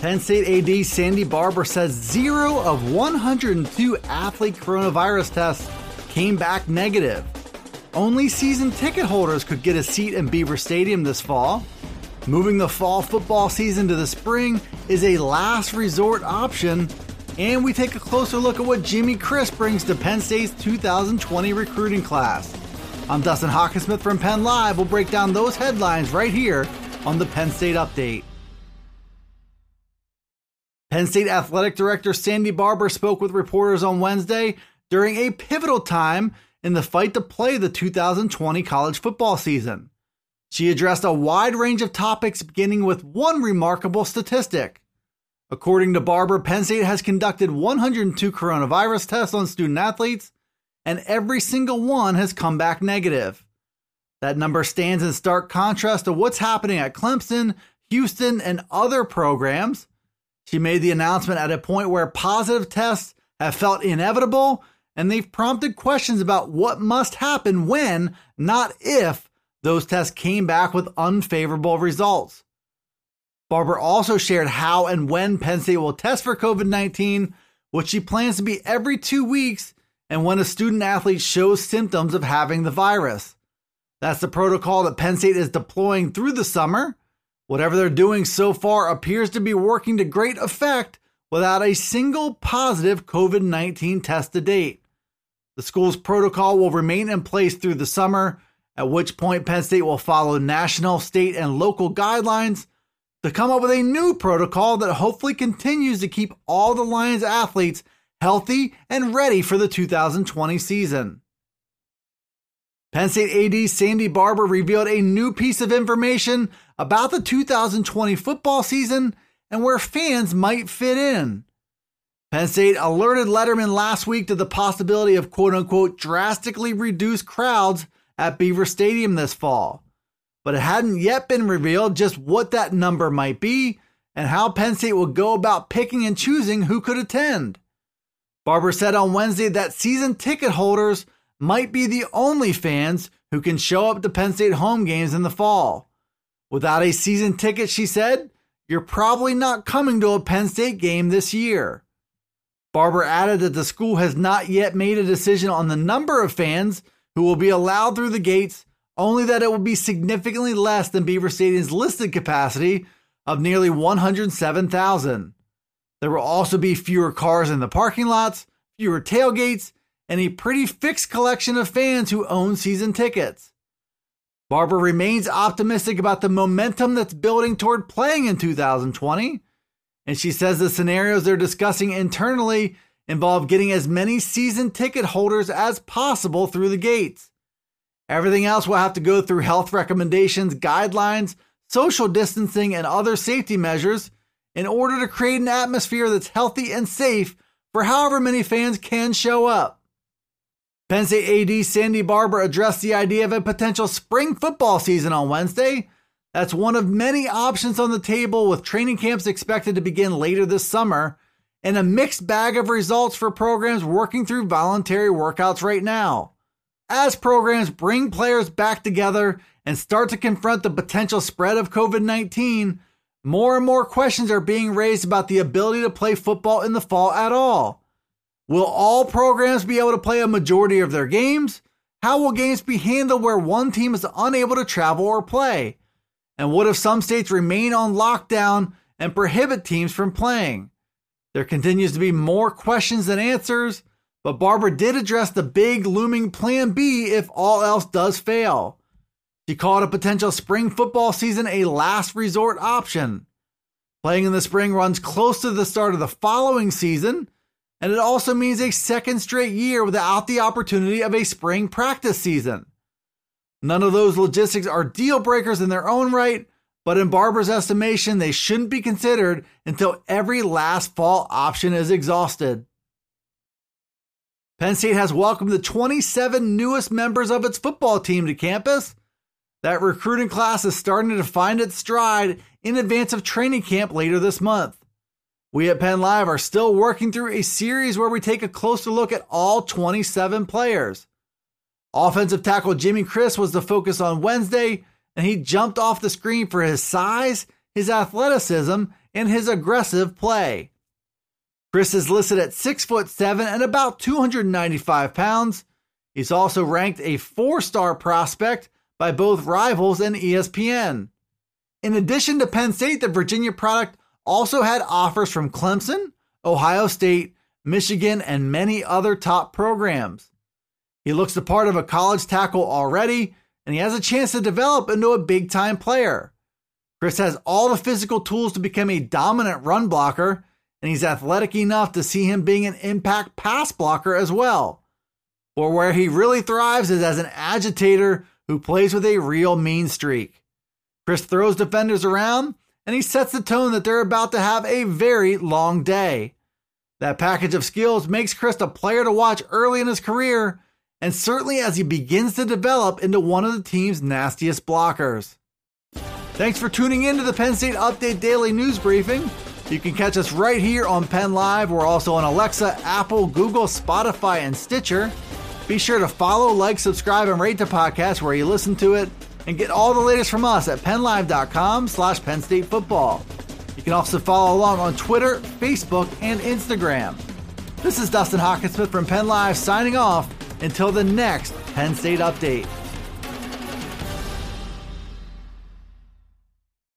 Penn State AD Sandy Barbour says zero of 102 athlete coronavirus tests came back negative. Only season ticket holders could get a seat in Beaver Stadium this fall. Moving the fall football season to the spring is a last resort option. And we take a closer look at what Jimmy Christ brings to Penn State's 2020 recruiting class. I'm Dustin Hockensmith from Penn Live. We'll break down those headlines right here on the Penn State Update. Penn State Athletic Director Sandy Barbour spoke with reporters on Wednesday during a pivotal time in the fight to play the 2020 college football season. She addressed a wide range of topics, beginning with one remarkable statistic. According to Barbour, Penn State has conducted 102 coronavirus tests on student athletes, and every single one has come back negative. That number stands in stark contrast to what's happening at Clemson, Houston, and other programs she made the announcement at a point where positive tests have felt inevitable and they've prompted questions about what must happen when, not if, those tests came back with unfavorable results. Barbour also shared how and when Penn State will test for COVID 19, which she plans to be every two weeks, and when a student athlete shows symptoms of having the virus. That's the protocol that Penn State is deploying through the summer. Whatever they're doing so far appears to be working to great effect without a single positive COVID 19 test to date. The school's protocol will remain in place through the summer, at which point Penn State will follow national, state, and local guidelines to come up with a new protocol that hopefully continues to keep all the Lions athletes healthy and ready for the 2020 season. Penn State AD Sandy Barbour revealed a new piece of information about the 2020 football season and where fans might fit in. Penn State alerted Letterman last week to the possibility of quote unquote drastically reduced crowds at Beaver Stadium this fall. But it hadn't yet been revealed just what that number might be and how Penn State would go about picking and choosing who could attend. Barbour said on Wednesday that season ticket holders might be the only fans who can show up to Penn State home games in the fall. Without a season ticket, she said, you're probably not coming to a Penn State game this year. Barbour added that the school has not yet made a decision on the number of fans who will be allowed through the gates, only that it will be significantly less than Beaver Stadium's listed capacity of nearly 107,000. There will also be fewer cars in the parking lots, fewer tailgates, and a pretty fixed collection of fans who own season tickets. Barbour remains optimistic about the momentum that's building toward playing in 2020, and she says the scenarios they're discussing internally involve getting as many season ticket holders as possible through the gates. Everything else will have to go through health recommendations, guidelines, social distancing, and other safety measures in order to create an atmosphere that's healthy and safe for however many fans can show up. Penn State AD Sandy Barbour addressed the idea of a potential spring football season on Wednesday. That's one of many options on the table, with training camps expected to begin later this summer, and a mixed bag of results for programs working through voluntary workouts right now. As programs bring players back together and start to confront the potential spread of COVID 19, more and more questions are being raised about the ability to play football in the fall at all. Will all programs be able to play a majority of their games? How will games be handled where one team is unable to travel or play? And what if some states remain on lockdown and prohibit teams from playing? There continues to be more questions than answers, but Barbara did address the big looming plan B if all else does fail. She called a potential spring football season a last resort option. Playing in the spring runs close to the start of the following season, and it also means a second straight year without the opportunity of a spring practice season. None of those logistics are deal breakers in their own right, but in Barbour's estimation, they shouldn't be considered until every last fall option is exhausted. Penn State has welcomed the 27 newest members of its football team to campus. That recruiting class is starting to find its stride in advance of training camp later this month. We at Penn Live are still working through a series where we take a closer look at all 27 players. Offensive tackle Jimmy Christ was the focus on Wednesday, and he jumped off the screen for his size, his athleticism, and his aggressive play. Christ is listed at 6 foot 7 and about 295 pounds. He's also ranked a four-star prospect by both Rivals and ESPN. In addition to Penn State, the Virginia product also had offers from Clemson, Ohio State, Michigan, and many other top programs. He looks the part of a college tackle already, and he has a chance to develop into a big time player. Christ has all the physical tools to become a dominant run blocker, and he's athletic enough to see him being an impact pass blocker as well. Or where he really thrives is as an agitator who plays with a real mean streak. Christ throws defenders around and he sets the tone that they're about to have a very long day. That package of skills makes Christ a player to watch early in his career, and certainly as he begins to develop into one of the team's nastiest blockers. Thanks for tuning in to the Penn State Update Daily News Briefing. You can catch us right here on Penn Live. We're also on Alexa, Apple, Google, Spotify, and Stitcher. Be sure to follow, like, subscribe, and rate the podcast where you listen to it and get all the latest from us at pennlive.com slash Penn State Football. You can also follow along on Twitter, Facebook, and Instagram. This is Dustin Hockensmith from Penn Live signing off until the next Penn State update.